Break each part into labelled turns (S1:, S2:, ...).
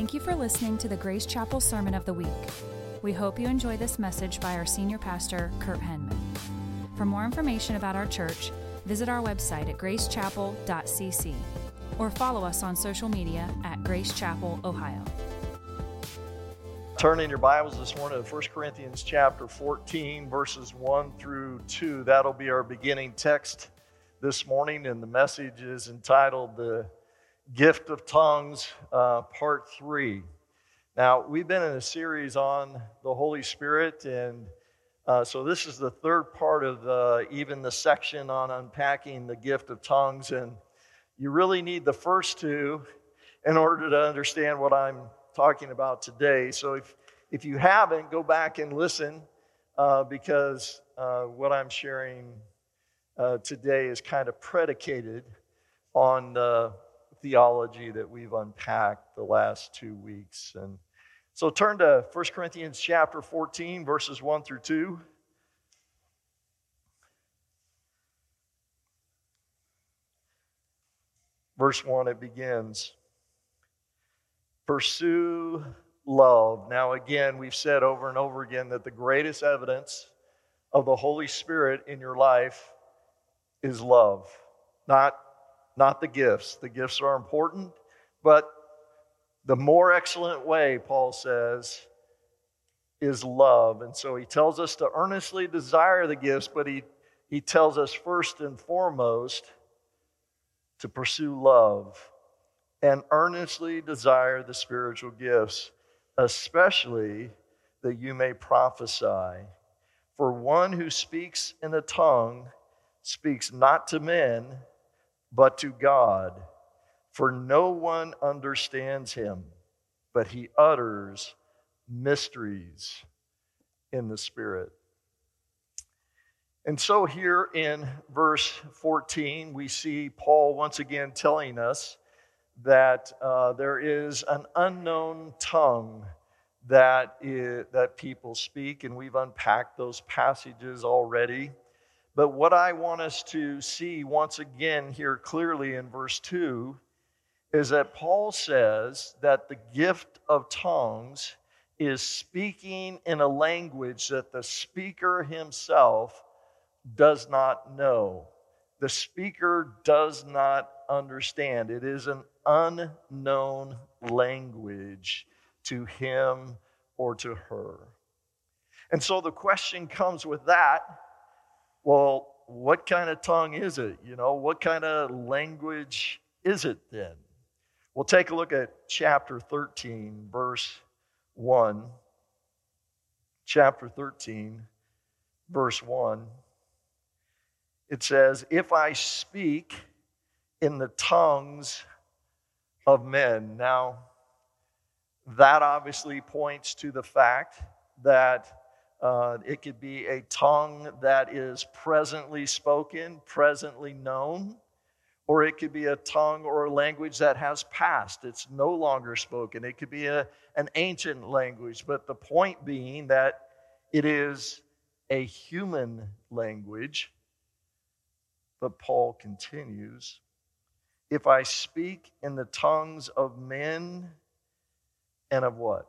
S1: Thank you for listening to the Grace Chapel Sermon of the Week. We hope you enjoy this message by our senior pastor, Kurt Henman. For more information about our church, visit our website at gracechapel.cc or follow us on social media at Grace Chapel, Ohio.
S2: Turn in your Bibles this morning to 1 Corinthians chapter 14, verses 1 through 2. That'll be our beginning text this morning, and the message is entitled The Gift of Tongues, uh, Part 3. Now, we've been in a series on the Holy Spirit, and uh, so this is the third part of the, even the section on unpacking the gift of tongues, and you really need the first two in order to understand what I'm talking about today. So if, if you haven't, go back and listen uh, because uh, what I'm sharing uh, today is kind of predicated on the theology that we've unpacked the last two weeks. And so turn to 1 Corinthians chapter 14, verses 1 through 2. Verse 1, it begins Pursue love. Now, again, we've said over and over again that the greatest evidence of the Holy Spirit in your life is love, not, not the gifts. The gifts are important, but the more excellent way, Paul says, is love. And so he tells us to earnestly desire the gifts, but he, he tells us first and foremost to pursue love and earnestly desire the spiritual gifts, especially that you may prophesy. For one who speaks in a tongue speaks not to men, but to God. For no one understands him, but he utters mysteries in the Spirit. And so, here in verse 14, we see Paul once again telling us that uh, there is an unknown tongue that, is, that people speak, and we've unpacked those passages already. But what I want us to see once again here clearly in verse 2 is that Paul says that the gift of tongues is speaking in a language that the speaker himself does not know. The speaker does not understand. It is an unknown language to him or to her. And so the question comes with that well, what kind of tongue is it? You know, what kind of language is it then? We'll take a look at chapter 13, verse 1. Chapter 13, verse 1. It says, If I speak in the tongues of men. Now, that obviously points to the fact that uh, it could be a tongue that is presently spoken, presently known, or it could be a tongue or a language that has passed. It's no longer spoken. It could be a, an ancient language, but the point being that it is a human language. But Paul continues if I speak in the tongues of men and of what?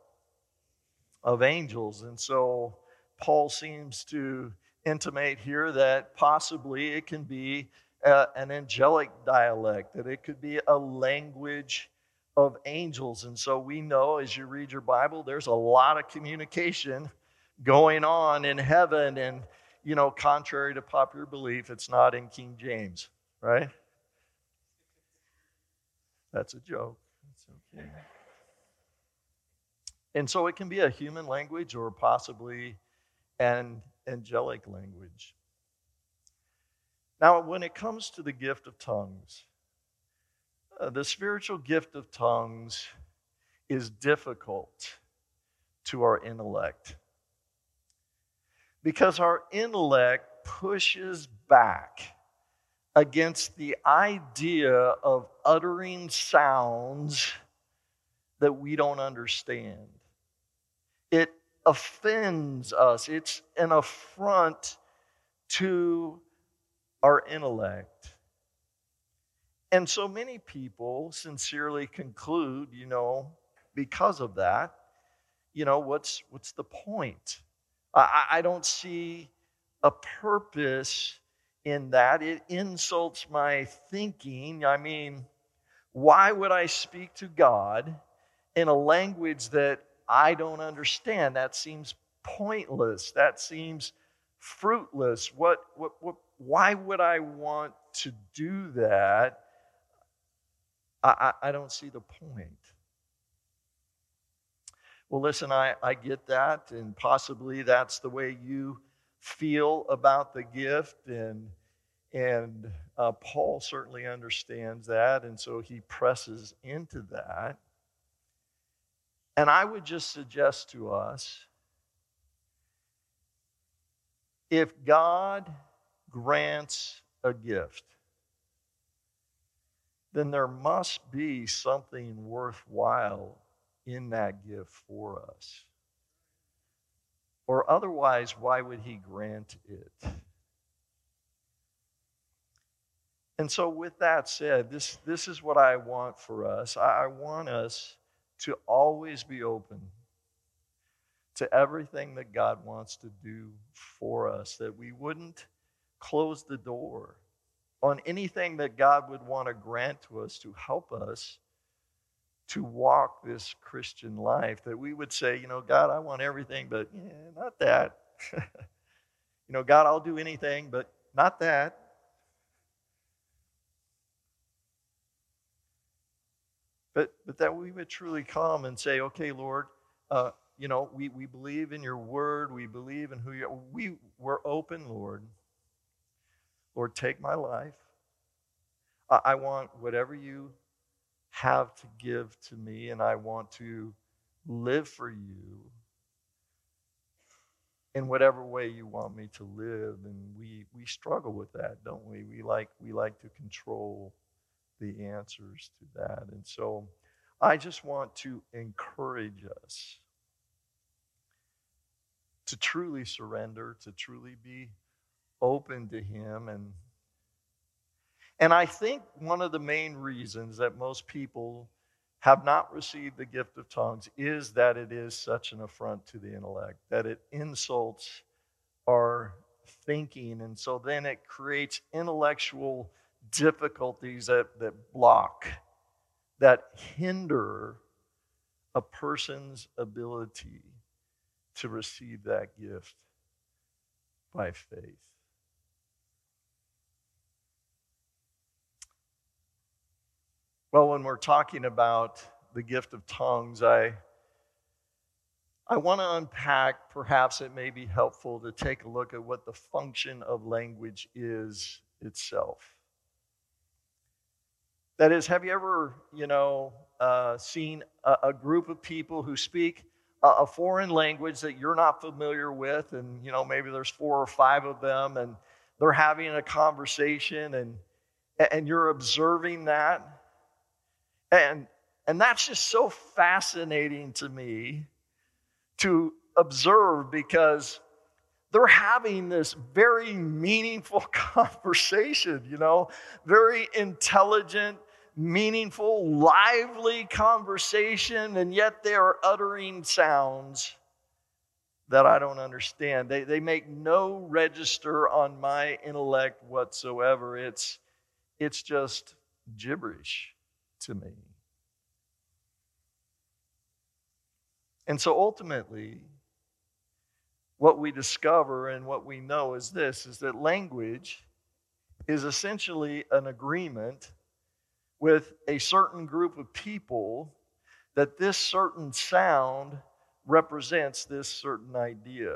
S2: Of angels. And so Paul seems to intimate here that possibly it can be a, an angelic dialect, that it could be a language of angels. And so we know as you read your Bible, there's a lot of communication going on in heaven. And, you know, contrary to popular belief, it's not in King James, right? That's a joke. It's okay. And so it can be a human language or possibly an angelic language. Now, when it comes to the gift of tongues, uh, the spiritual gift of tongues is difficult to our intellect because our intellect pushes back against the idea of uttering sounds that we don't understand. It offends us, it's an affront to our intellect. And so many people sincerely conclude, you know, because of that, you know, what's, what's the point? I, I don't see a purpose in that. It insults my thinking. I mean, why would I speak to God in a language that I don't understand? That seems pointless. That seems fruitless. What, what, what, why would I want to do that? I, I, I don't see the point. Well, listen, I, I get that, and possibly that's the way you feel about the gift, and and uh, Paul certainly understands that, and so he presses into that. And I would just suggest to us if God grants a gift, then there must be something worthwhile in that gift for us. Or otherwise, why would he grant it? And so, with that said, this, this is what I want for us. I, I want us to always be open to everything that God wants to do for us, that we wouldn't close the door on anything that God would want to grant to us to help us to walk this Christian life, that we would say, you know, God, I want everything, but yeah, not that. you know, God, I'll do anything, but not that. But, but that we would truly come and say, okay, Lord, uh, you know, we, we believe in your word. We believe in who you are. We, we're open, Lord. Lord, take my life. I, I want whatever you have to give to me, and I want to live for you in whatever way you want me to live. And we, we struggle with that, don't we? We like, we like to control the answers to that. And so I just want to encourage us to truly surrender, to truly be open to Him and and I think one of the main reasons that most people have not received the gift of tongues is that it is such an affront to the intellect, that it insults our thinking. And so then it creates intellectual difficulties that, that block, that hinder a person's ability to receive that gift by faith. Well, when we're talking about the gift of tongues, I, I want to unpack, perhaps it may be helpful to take a look at what the function of language is itself. That is, have you ever, you know, uh, seen a, a, group of people who speak a, a foreign language that you're not familiar with, and, you know, maybe there's four or five of them, and they're having a conversation, and, and you're observing that? And, and that's just so fascinating to me to observe because they're having this very meaningful conversation, you know, very intelligent, meaningful, lively conversation, and yet they are uttering sounds that I don't understand. They, they make no register on my intellect whatsoever. It's, it's just gibberish to me. And so ultimately, what we discover and what we know is this is that language is essentially an agreement with a certain group of people that this certain sound represents this certain idea.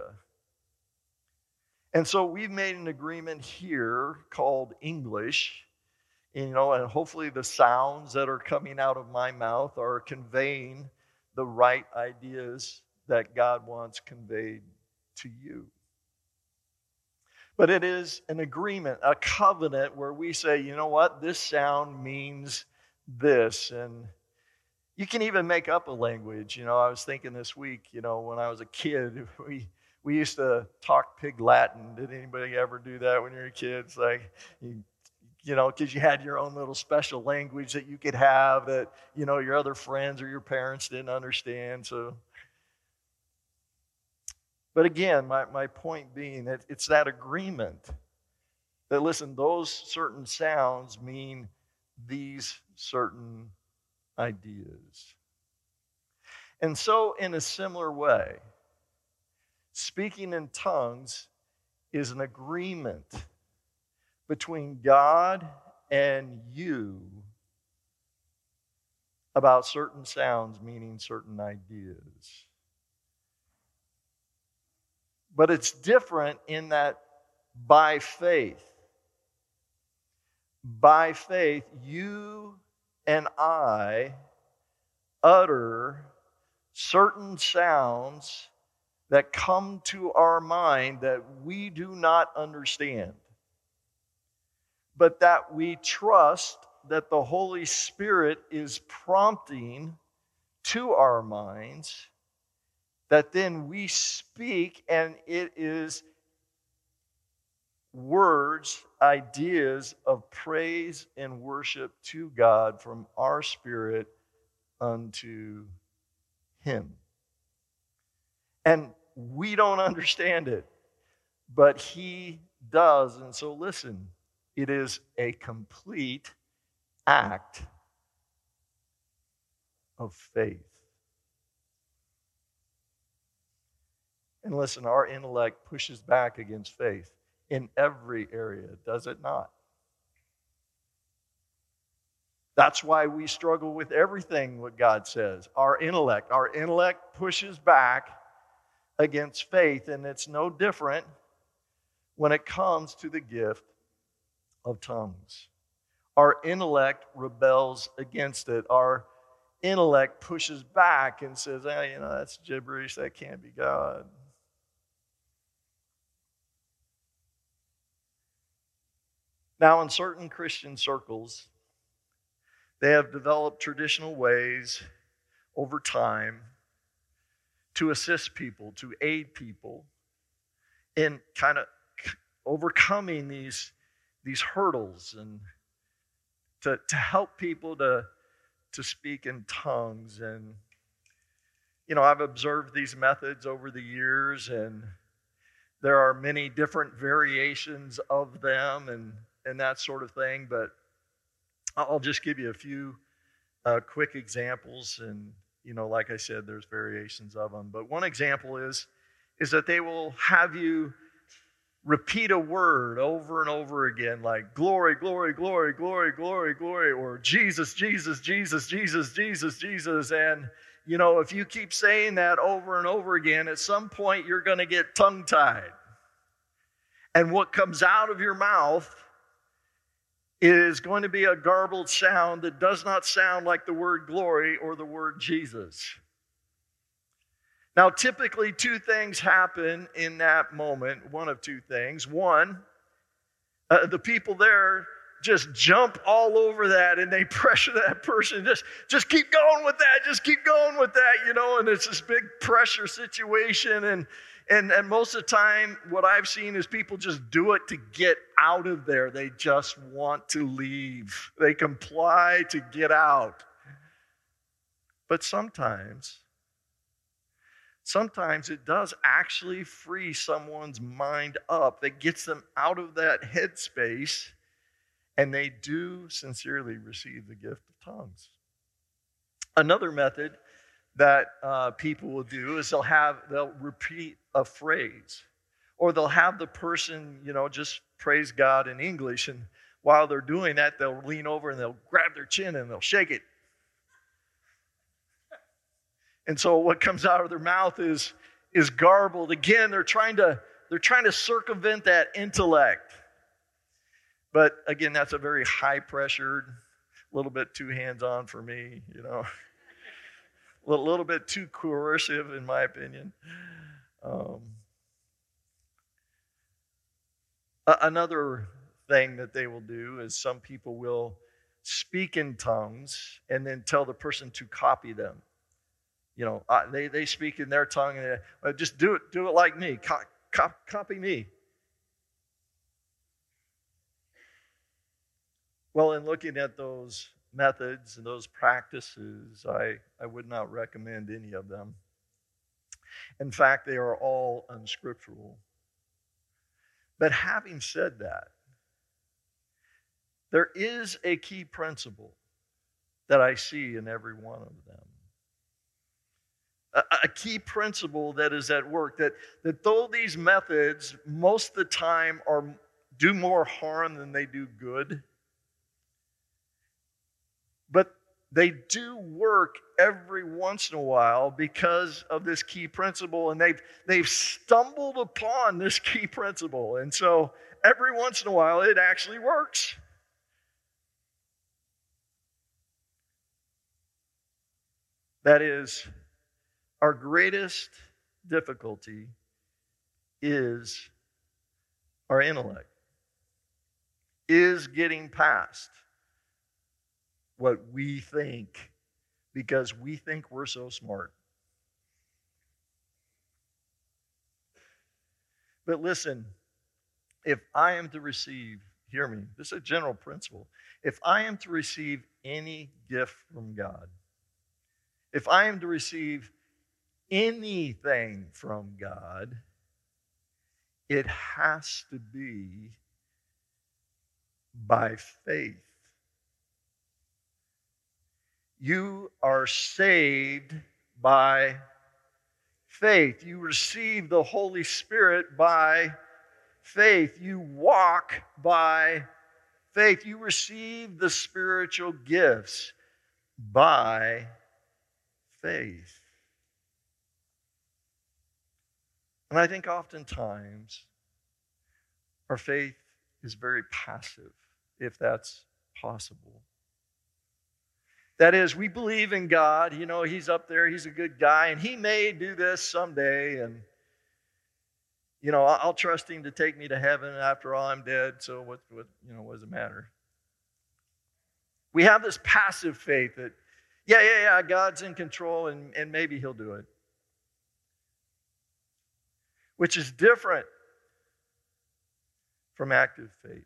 S2: And so we've made an agreement here called English you know, and hopefully the sounds that are coming out of my mouth are conveying the right ideas that God wants conveyed to you. But it is an agreement, a covenant where we say, you know what, this sound means this. And you can even make up a language. You know, I was thinking this week, you know, when I was a kid, we we used to talk pig Latin. Did anybody ever do that when you were kids? Like you you know, because you had your own little special language that you could have that, you know, your other friends or your parents didn't understand. So, but again, my, my point being that it's that agreement that, listen, those certain sounds mean these certain ideas. And so, in a similar way, speaking in tongues is an agreement between God and you about certain sounds meaning certain ideas. But it's different in that by faith, by faith, you and I utter certain sounds that come to our mind that we do not understand, but that we trust that the Holy Spirit is prompting to our minds, that then we speak and it is words, ideas of praise and worship to God from our spirit unto Him. And we don't understand it, but He does. And so, listen, it is a complete act of faith. And listen, our intellect pushes back against faith in every area, does it not? That's why we struggle with everything what God says. Our intellect, our intellect pushes back against faith, and it's no different when it comes to the gift of tongues. Our intellect rebels against it. Our intellect pushes back and says, hey, you know, that's gibberish, that can't be God. Now, in certain Christian circles, they have developed traditional ways over time to assist people, to aid people in kind of overcoming these, these hurdles and to, to help people to, to speak in tongues. And, you know, I've observed these methods over the years, and there are many different variations of them. And and that sort of thing. But I'll just give you a few uh, quick examples. And, you know, like I said, there's variations of them. But one example is, is that they will have you repeat a word over and over again, like glory, glory, glory, glory, glory, glory, or Jesus, Jesus, Jesus, Jesus, Jesus, Jesus. And, you know, if you keep saying that over and over again, at some point you're going to get tongue tied. And what comes out of your mouth is going to be a garbled sound that does not sound like the word glory or the word Jesus. Now, typically, two things happen in that moment. One of two things. One, uh, the people there just jump all over that and they pressure that person just just keep going with that just keep going with that you know and it's this big pressure situation and and, and most of the time, what I've seen is people just do it to get out of there. They just want to leave, they comply to get out. But sometimes, sometimes it does actually free someone's mind up that gets them out of that headspace and they do sincerely receive the gift of tongues. Another method that uh, people will do is they'll have they'll repeat a phrase. Or they'll have the person you know just praise god in english and while they're doing that they'll lean over and they'll grab their chin and they'll shake it. And so what comes out of their mouth is is garbled. Again they're trying to they're trying to circumvent that intellect. But again that's a very high pressured a little bit too hands on for me you know a little bit too coercive, in my opinion. Um, another thing that they will do is some people will speak in tongues and then tell the person to copy them. You know, they, they speak in their tongue and they, just do it, do it like me, co- co- copy me. Well, in looking at those methods and those practices, I, I would not recommend any of them. In fact, they are all unscriptural. But having said that, there is a key principle that I see in every one of them. A, a, key principle that is at work that, that though these methods most of the time are do more harm than they do good, but they do work every once in a while because of this key principle and they've they've stumbled upon this key principle. And so every once in a while it actually works. That is our greatest difficulty is our intellect is getting past what we think because we think we're so smart. But listen, if I am to receive, hear me, this is a general principle. If I am to receive any gift from God, if I am to receive anything from God, it has to be by faith. You are saved by faith. You receive the Holy Spirit by faith. You walk by faith. You receive the spiritual gifts by faith. And I think oftentimes our faith is very passive, if that's possible. That is, we believe in God. You know, He's up there, He's a good guy, and He may do this someday. And, you know, I'll trust Him to take me to heaven after all I'm dead. So, what, what, you know, what does it matter? We have this passive faith that, yeah, yeah, yeah, God's in control and, and maybe He'll do it, which is different from active faith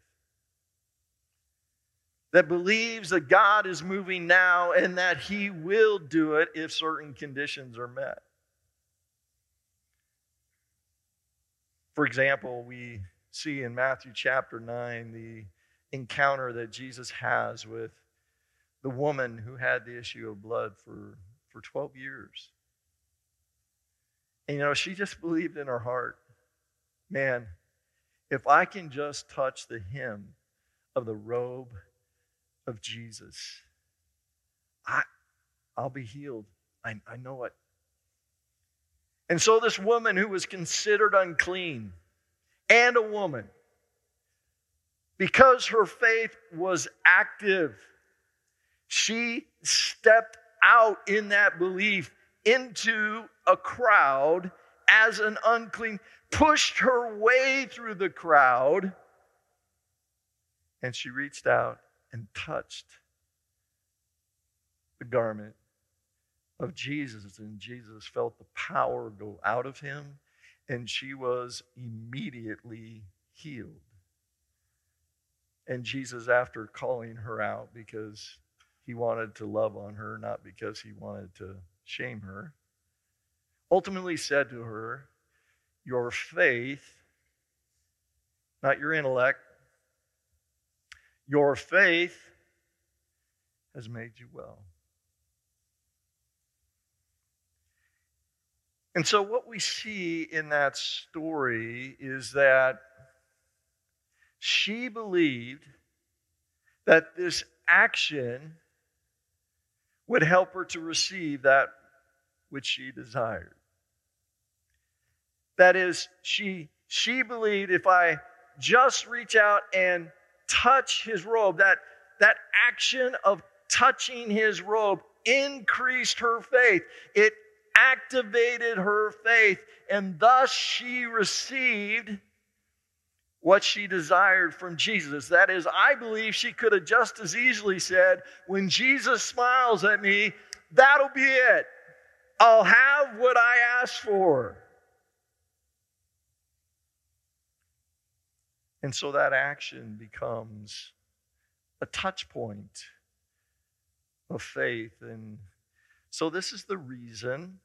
S2: that believes that God is moving now and that He will do it if certain conditions are met. For example, we see in Matthew chapter 9 the encounter that Jesus has with the woman who had the issue of blood for, for 12 years. And you know, she just believed in her heart, man, if I can just touch the hem of the robe of Jesus, I, I'll be healed. I, I know it. And so, this woman who was considered unclean and a woman, because her faith was active, she stepped out in that belief into a crowd as an unclean, pushed her way through the crowd, and she reached out and touched the garment of Jesus, and Jesus felt the power go out of him, and she was immediately healed. And Jesus, after calling her out because he wanted to love on her, not because he wanted to shame her, ultimately said to her, Your faith, not your intellect, your faith has made you well. And so, what we see in that story is that she believed that this action would help her to receive that which she desired. That is, she, she believed if I just reach out and touch his robe, that, that action of touching his robe increased her faith. It activated her faith, and thus she received what she desired from Jesus. That is, I believe she could have just as easily said, When Jesus smiles at me, that'll be it. I'll have what I asked for. And so that action becomes a touch point of faith. And so, this is the reason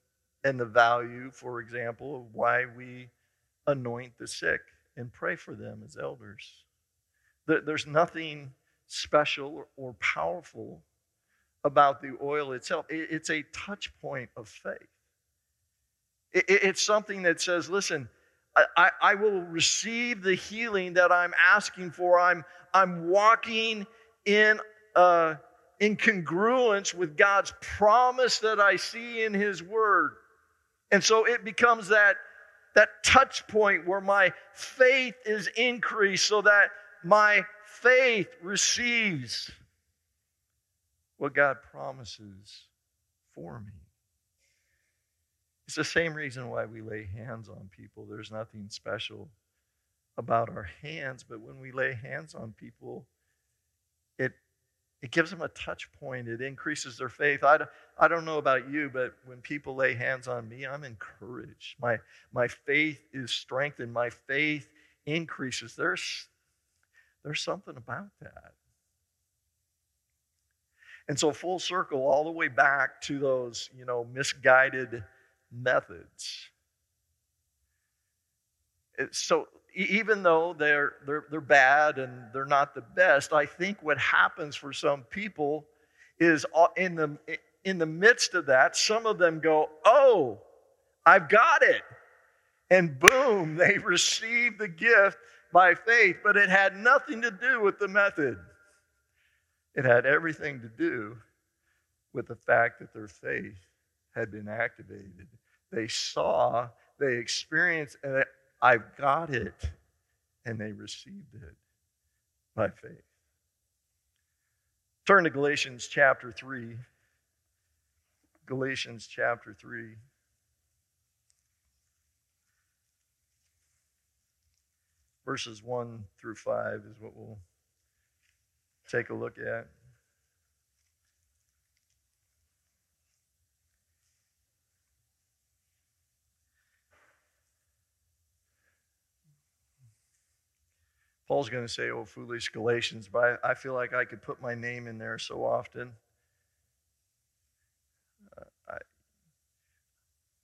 S2: and the value, for example, of why we anoint the sick and pray for them as elders. There's nothing special or powerful about the oil itself. It's a touch point of faith. It's something that says, listen, I, I, will receive the healing that I'm asking for. I'm, I'm walking in, uh, in congruence with God's promise that I see in His Word. And so it becomes that, that touch point where my faith is increased so that my faith receives what God promises for me. It's the same reason why we lay hands on people. There's nothing special about our hands, but when we lay hands on people, it it gives them a touch point. It increases their faith. I, I don't know about you, but when people lay hands on me, I'm encouraged. My, my faith is strengthened. My faith increases. There's, there's something about that. And so, full circle, all the way back to those, you know, misguided methods. So, even though they're, they're, they're bad and they're not the best, I think what happens for some people is uh, in the, in the midst of that, some of them go, Oh, I've got it. And boom, they receive the gift by faith, but it had nothing to do with the method. It had everything to do with the fact that their faith had been activated. They saw, they experienced, and I've got it. And they received it by faith. Turn to Galatians chapter 3. Galatians chapter 3. Verses 1 through 5 is what we'll take a look at. Paul's going to say, Oh, foolish Galatians, but I, I, feel like I could put my name in there so often. Uh, I,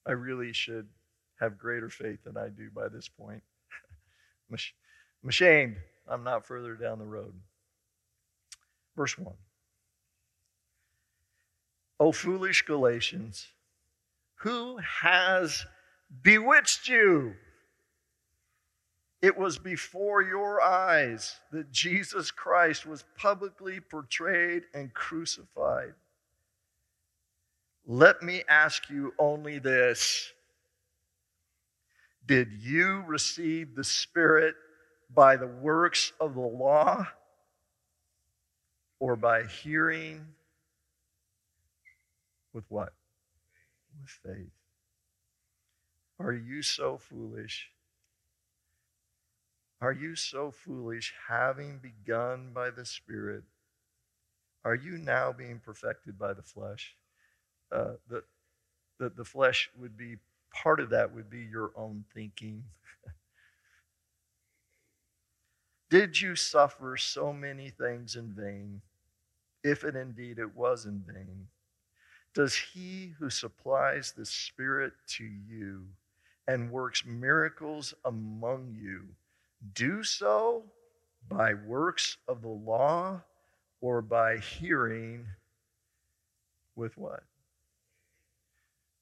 S2: I really should have greater faith than I do by this point. I'm ashamed I'm not further down the road. Verse 1. O foolish Galatians, who has bewitched you? It was before your eyes that Jesus Christ was publicly portrayed and crucified. Let me ask you only this Did you receive the Spirit by the works of the law or by hearing with what? With faith. Are you so foolish? Are you so foolish, having begun by the Spirit? Are you now being perfected by the flesh? Uh, the, the, the flesh would be, part of that would be your own thinking. Did you suffer so many things in vain, if it indeed it was in vain? Does he who supplies the Spirit to you and works miracles among you, do so by works of the law or by hearing with what?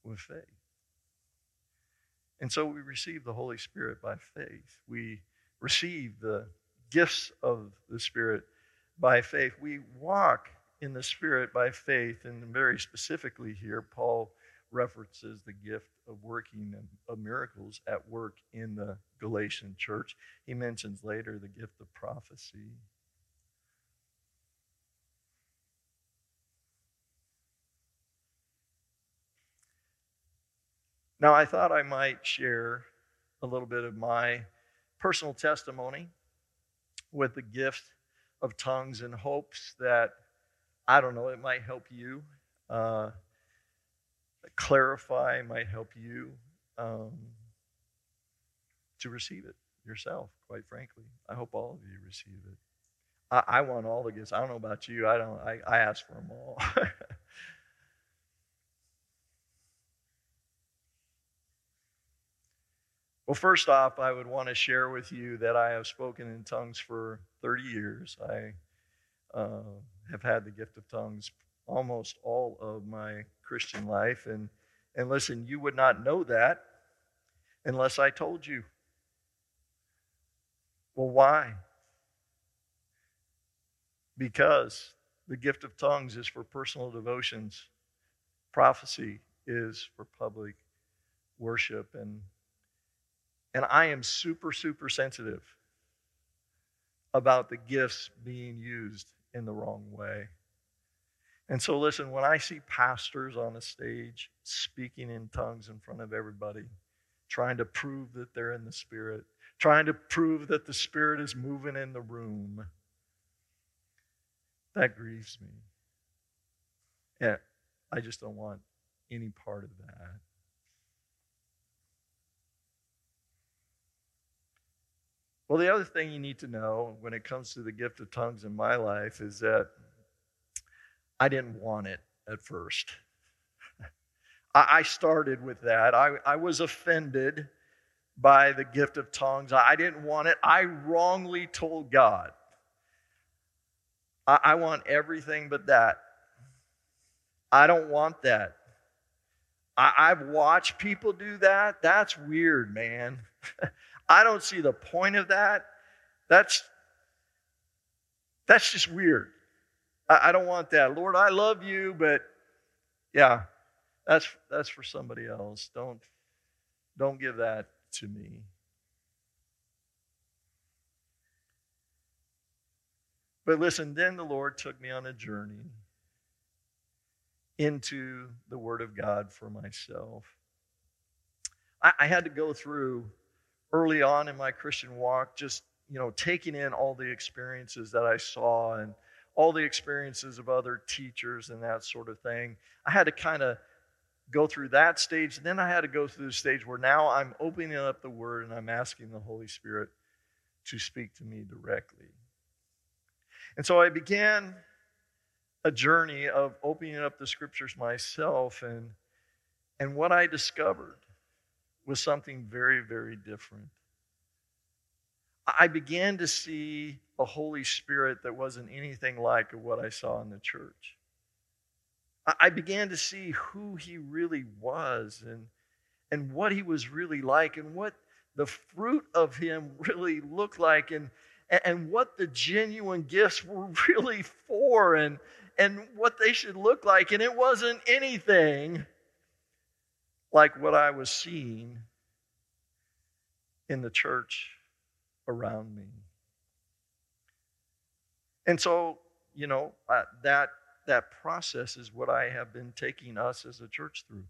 S2: With faith. And so we receive the Holy Spirit by faith. We receive the gifts of the Spirit by faith. We walk in the Spirit by faith, and very specifically here, Paul references the gift of working of miracles at work in the Galatian church. He mentions later the gift of prophecy. Now, I thought I might share a little bit of my personal testimony with the gift of tongues in hopes that, I don't know, it might help you. Uh, clarify, might help you um, to receive it yourself, quite frankly. I hope all of you receive it. I, I want all the gifts. I don't know about you. I don't. I, I ask for them all. well, first off, I would want to share with you that I have spoken in tongues for 30 years. I uh, have had the gift of tongues almost all of my Christian life, and and listen, you would not know that unless I told you. Well, why? Because the gift of tongues is for personal devotions, prophecy is for public worship. And, and I am super, super sensitive about the gifts being used in the wrong way. And so, listen, when I see pastors on a stage speaking in tongues in front of everybody, trying to prove that they're in the Spirit, trying to prove that the Spirit is moving in the room, that grieves me. Yeah, I just don't want any part of that. Well, the other thing you need to know when it comes to the gift of tongues in my life is that I didn't want it at first. I started with that. I, I was offended by the gift of tongues. I didn't want it. I wrongly told God, I, I want everything but that. I don't want that. I, I've watched people do that. That's weird, man. I don't see the point of that. That's that's just weird. I, I don't want that. Lord, I love you, but yeah, that's that's for somebody else. Don't don't give that to me. But listen, then the Lord took me on a journey into the Word of God for myself. I, I, had to go through early on in my Christian walk, just you know, taking in all the experiences that I saw and all the experiences of other teachers and that sort of thing. I had to kind of go through that stage. And then I had to go through the stage where now I'm opening up the Word and I'm asking the Holy Spirit to speak to me directly. And so I began a journey of opening up the Scriptures myself. And, and what I discovered was something very, very different. I began to see a Holy Spirit that wasn't anything like what I saw in the church. I began to see who he really was and, and what he was really like and what the fruit of him really looked like and, and what the genuine gifts were really for and, and what they should look like. And it wasn't anything like what I was seeing in the church around me. And so, you know, uh, that that process is what I have been taking us as a church through,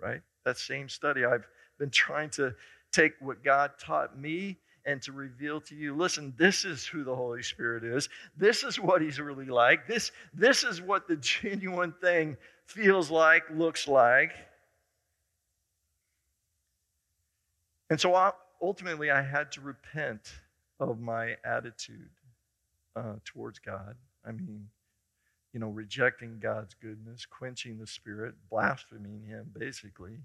S2: right? That same study. I've been trying to take what God taught me and to reveal to you listen this is who the holy spirit is this is what he's really like this this is what the genuine thing feels like looks like and so I, ultimately i had to repent of my attitude uh, towards God. I mean, you know, rejecting God's goodness, quenching the Spirit, blaspheming Him, basically.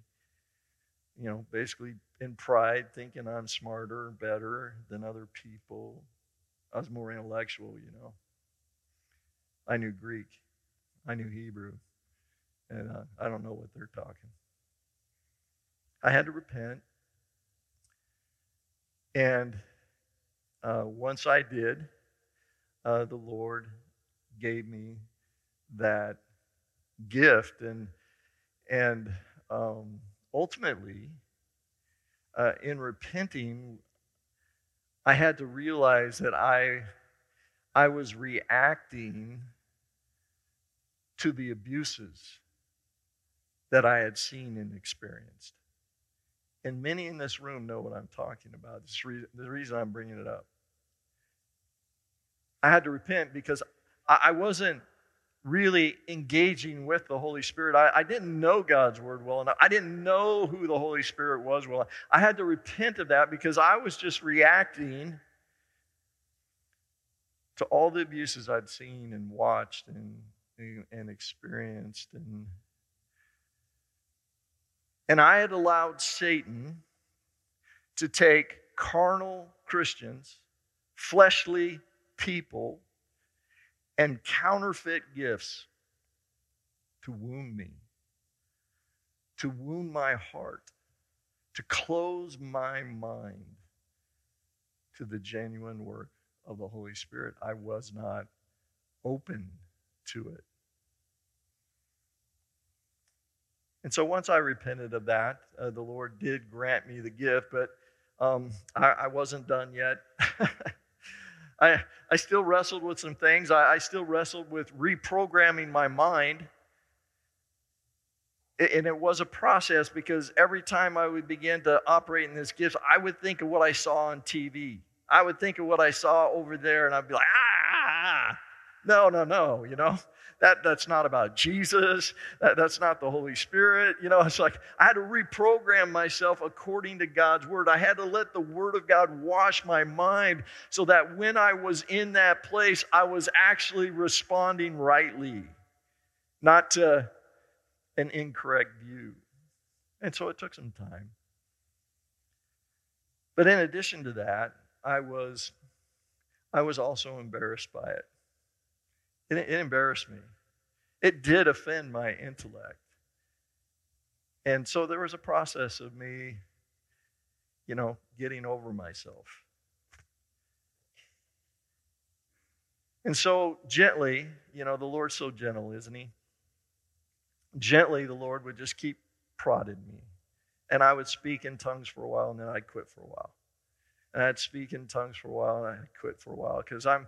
S2: You know, basically in pride, thinking I'm smarter, better than other people. I was more intellectual, you know. I knew Greek, I knew Hebrew, and uh, I don't know what they're talking. I had to repent. And uh, once I did, uh, the Lord gave me that gift, and and um, ultimately, uh, in repenting, I had to realize that I I was reacting to the abuses that I had seen and experienced. And many in this room know what I'm talking about. This re- the reason I'm bringing it up. I had to repent because I, wasn't really engaging with the Holy Spirit. I, I, didn't know God's Word well enough. I didn't know who the Holy Spirit was well. I had to repent of that because I was just reacting to all the abuses I'd seen and watched and, and experienced. And, and I had allowed Satan to take carnal Christians, fleshly people, and counterfeit gifts to wound me, to wound my heart, to close my mind to the genuine work of the Holy Spirit. I was not open to it. And so once I repented of that, uh, the Lord did grant me the gift, but um, I, I, wasn't done yet. I, I still wrestled with some things. I, I still wrestled with reprogramming my mind. And it was a process because every time I would begin to operate in this gift, I would think of what I saw on TV. I would think of what I saw over there and I'd be like, ah, no, no, no, you know, that, that's not about Jesus. That, that's not the Holy Spirit. You know, it's like I had to reprogram myself according to God's word. I had to let the word of God wash my mind so that when I was in that place, I was actually responding rightly, not to an incorrect view. And so it took some time. But in addition to that, I was, I was also embarrassed by it. It, it embarrassed me. It did offend my intellect. And so there was a process of me, you know, getting over myself. And so gently, you know, the Lord's so gentle, isn't He? Gently, the Lord would just keep prodding me. And I would speak in tongues for a while, and then I'd quit for a while and I'd speak in tongues for a while and I'd quit for a while because I'm,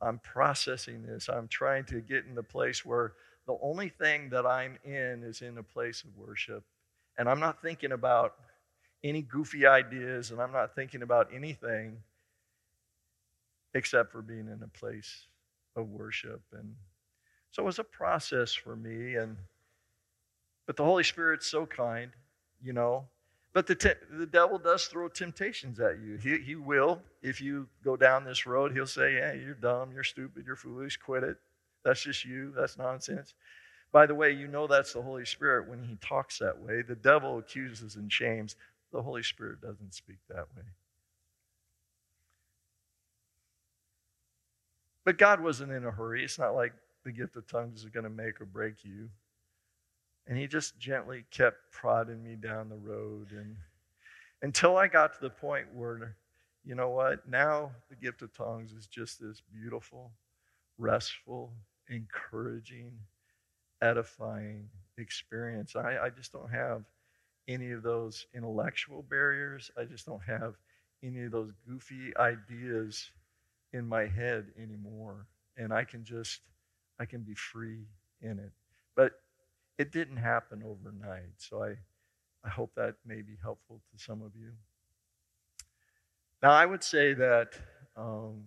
S2: I'm processing this. I'm trying to get in the place where the only thing that I'm in is in a place of worship. And I'm not thinking about any goofy ideas and I'm not thinking about anything except for being in a place of worship. And so it was a process for me. And but the Holy Spirit's so kind, you know. But the, te- the devil does throw temptations at you. He, he will. If you go down this road, he'll say, Yeah, you're dumb, you're stupid, you're foolish, quit it. That's just you, that's nonsense. By the way, you know that's the Holy Spirit when he talks that way. The devil accuses and shames. The Holy Spirit doesn't speak that way. But God wasn't in a hurry. It's not like the gift of tongues is going to make or break you. And he just gently kept prodding me down the road. And until I got to the point where, you know what, now the gift of tongues is just this beautiful, restful, encouraging, edifying experience. I, I just don't have any of those intellectual barriers. I just don't have any of those goofy ideas in my head anymore. And I can just, I can be free in it. But it didn't happen overnight. So I, I hope that may be helpful to some of you. Now, I would say that um,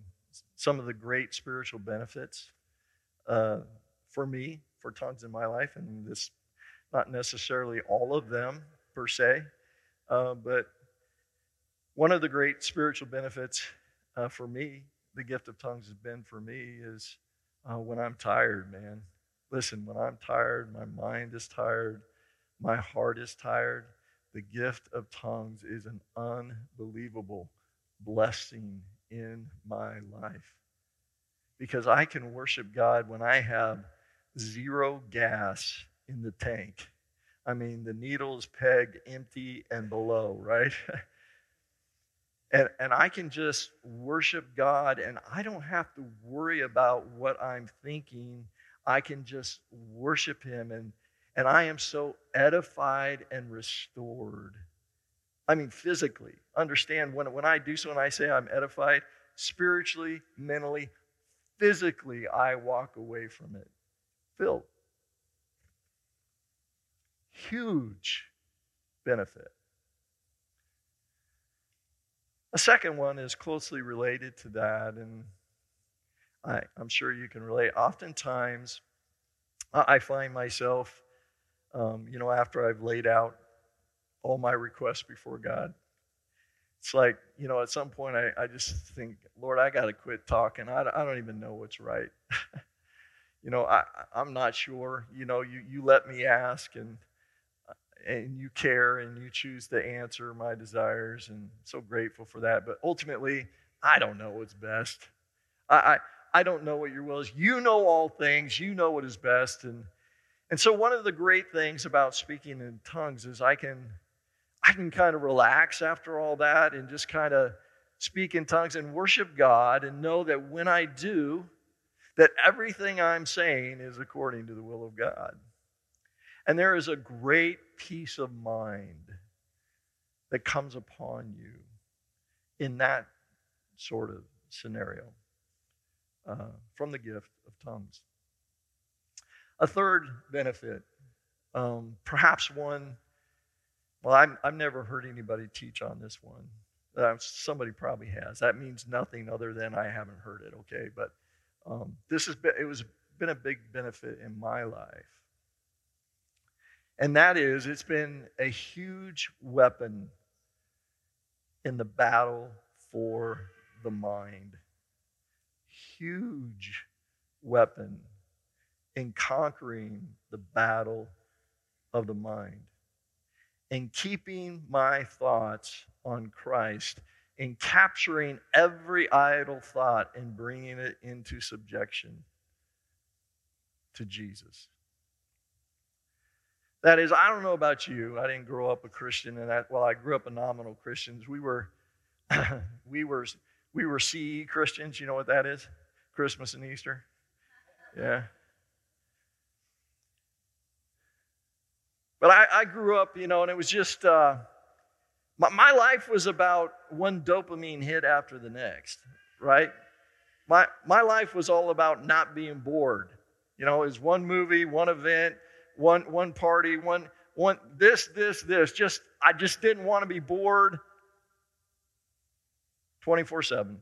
S2: some of the great spiritual benefits uh, for me, for tongues in my life, and this, not necessarily all of them per se, uh, but one of the great spiritual benefits uh, for me, the gift of tongues has been for me, is uh, when I'm tired, man. Listen, when I'm tired, my mind is tired, my heart is tired, the gift of tongues is an unbelievable blessing in my life. Because I can worship God when I have zero gas in the tank. I mean, the needle is pegged empty and below, right? and, and I can just worship God, and I don't have to worry about what I'm thinking I can just worship Him and, and I am so edified and restored. I mean, physically. Understand when, when I do so and I say I'm edified, spiritually, mentally, physically, I walk away from it filled. Huge benefit. A second one is closely related to that, and I, am sure you can relate. Oftentimes, I find myself, um, you know, after I've laid out all my requests before God, it's like, you know, at some point I, I just think, Lord, I got to quit talking. I, I don't even know what's right. you know, I, I'm not sure. You know, you, you let me ask and, and you care and you choose to answer my desires and so grateful for that. But ultimately, I don't know what's best. I, I, don't know what your will is. You know all things. You know what is best. And, and so one of the great things about speaking in tongues is I can I can kind of relax after all that and just kind of speak in tongues and worship God and know that when I do, that everything I'm saying is according to the will of God. And there is a great peace of mind that comes upon you in that sort of scenario uh, from the gift of tongues. A third benefit, um, perhaps one well, I'm, I've never heard anybody teach on this one. Uh, somebody probably has. That means nothing other than I haven't heard it, okay? But um, this has been, it was been a big benefit in my life. And that is, it's been a huge weapon in the battle for the mind. Huge weapon in conquering the battle of the mind in keeping my thoughts on Christ, in capturing every idle thought and bringing it into subjection to Jesus. That is, I don't know about you. I didn't grow up a Christian, and that. Well, I grew up a nominal Christians. We were, we were, we were CE Christians. You know what that is? Christmas and Easter. Yeah. But I, I grew up, you know, and it was just, uh, my, my life was about one dopamine hit after the next, right? My, my life was all about not being bored. You know, it was one movie, one event, one, one party, one, one, this, this, this. Just, I just didn't want to be bored 24 7.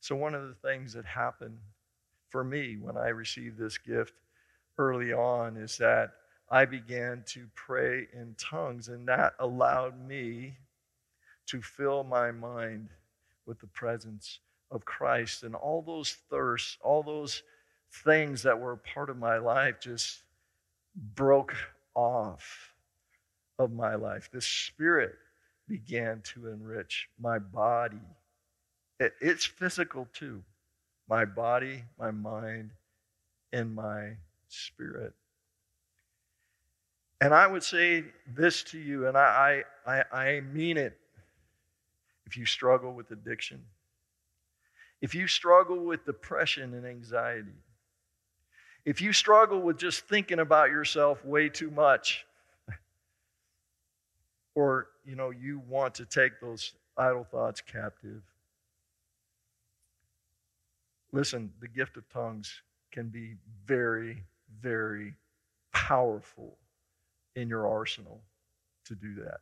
S2: So, one of the things that happened for me when I received this gift early on is that I began to pray in tongues, and that allowed me to fill my mind with the presence of Christ. And all those thirsts, all those things that were part of my life just broke off of my life. The Spirit began to enrich my body. It, it's physical too. My body, my mind, and my Spirit. And I would say this to you, and I, I, I mean it. If you struggle with addiction, if you struggle with depression and anxiety, if you struggle with just thinking about yourself way too much, or you know you want to take those idle thoughts captive, listen, the gift of tongues can be very very powerful in your arsenal to do that.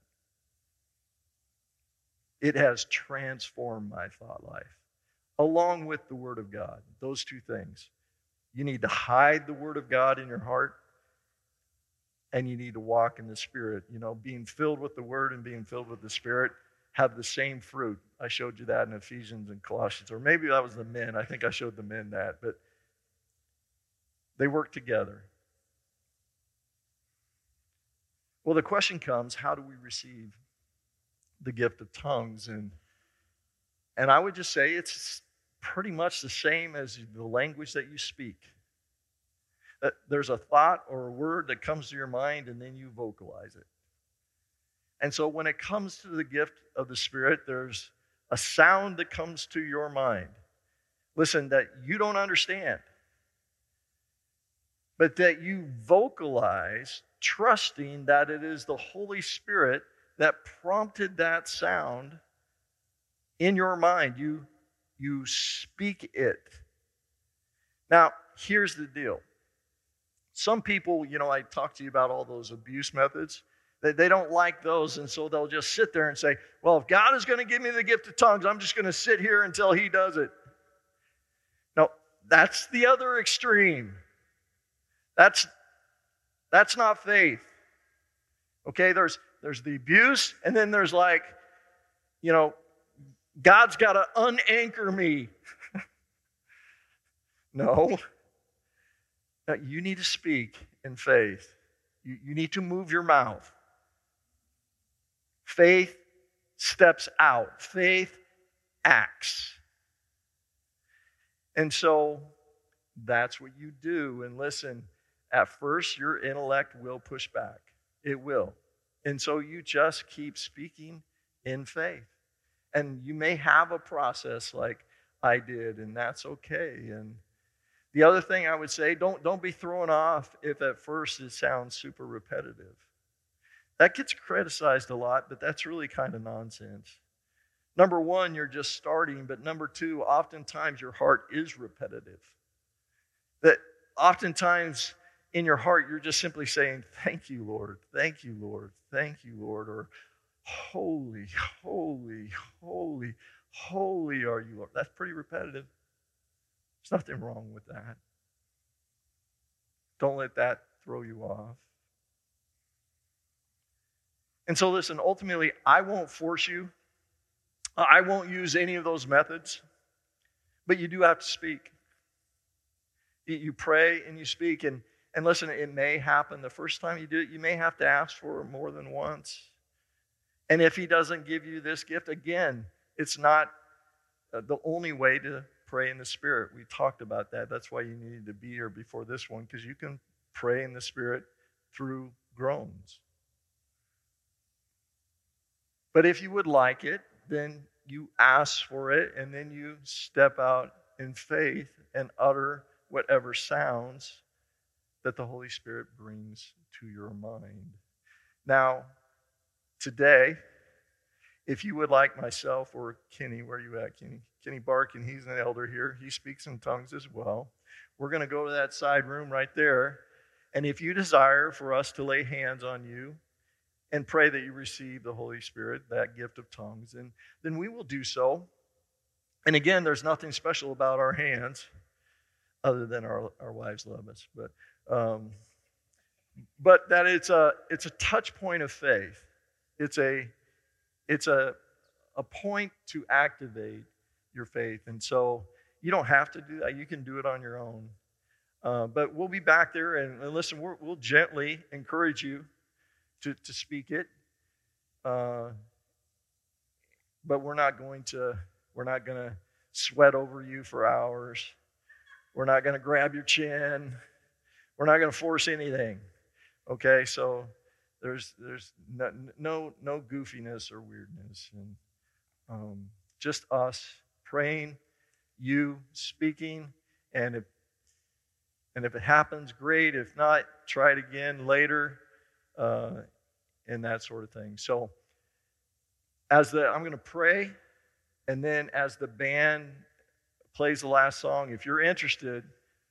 S2: It has transformed my thought life, along with the Word of God. Those two things. You need to hide the Word of God in your heart, and you need to walk in the Spirit. You know, being filled with the Word and being filled with the Spirit have the same fruit. I showed you that in Ephesians and Colossians, or maybe that was the men. I think I showed the men that, but they work together. Well, the question comes how do we receive the gift of tongues? And, and I would just say it's pretty much the same as the language that you speak. That there's a thought or a word that comes to your mind, and then you vocalize it. And so when it comes to the gift of the Spirit, there's a sound that comes to your mind. Listen, that you don't understand but that you vocalize trusting that it is the Holy Spirit that prompted that sound in your mind. You, you speak it. Now, here's the deal. Some people, you know, I talked to you about all those abuse methods. They, they don't like those, and so they'll just sit there and say, Well, if God is going to give me the gift of tongues, I'm just going to sit here until He does it. No, that's the other extreme. That's, that's not faith. Okay, there's, there's the abuse, and then there's like, you know, God's got to unanchor me. no. no. You need to speak in faith. You, you need to move your mouth. Faith steps out, faith acts. And so that's what you do. And listen, at first, your intellect will push back. It will. And so you just keep speaking in faith. And you may have a process like I did, and that's okay. And the other thing I would say, don't, don't be thrown off if at first it sounds super repetitive. That gets criticized a lot, but that's really kind of nonsense. Number one, you're just starting, but number two, oftentimes your heart is repetitive. That oftentimes in your heart, you're just simply saying, Thank you, Lord. Thank you, Lord. Thank you, Lord. Or Holy, holy, holy, holy are you, Lord. That's pretty repetitive. There's nothing wrong with that. Don't let that throw you off. And so, listen, ultimately, I won't force you. I won't use any of those methods, but you do have to speak. You pray and you speak, and, and listen, it may happen the first time you do it, you may have to ask for more than once. And if he doesn't give you this gift, again, it's not uh, the only way to pray in the Spirit. We talked about that. That's why you needed to be here before this one, because you can pray in the Spirit through groans. But if you would like it, then you ask for it, and then you step out in faith and utter whatever sounds that the Holy Spirit brings to your mind. Now, today, if you would like myself or Kenny, where are you at, Kenny? Kenny Barkin, he's an elder here. He speaks in tongues as well. We're going to go to that side room right there. And if you desire for us to lay hands on you and pray that you receive the Holy Spirit, that gift of tongues, and then we will do so. And again, there's nothing special about our hands other than our, our wives love us. But, um, but that it's a, it's a touch point of faith. It's a, it's a, a point to activate your faith. And so you don't have to do that. You can do it on your own. Uh, but we'll be back there and, and listen, we will gently encourage you to, to speak it. Uh, but we're not going to we're not going to sweat over you for hours. We're not going to grab your chin. We're not going to force anything. Okay, so there's there's no no, no goofiness or weirdness, and um, just us praying, you speaking, and if and if it happens, great. If not, try it again later, uh, and that sort of thing. So, as the I'm going to pray, and then as the band plays the last song, if you're interested,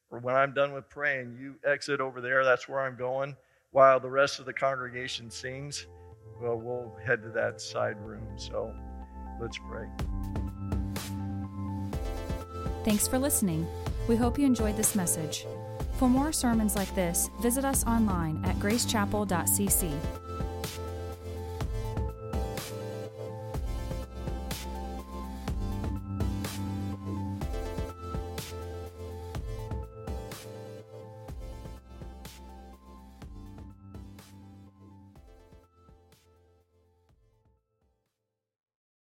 S2: or when I'm done with praying, you exit over there. That's where I'm going while the rest of the congregation sings, well, we'll head to that side room. So let's pray.
S1: Thanks for listening. We hope you enjoyed this message. For more sermons like this, visit us online at gracechapel.cc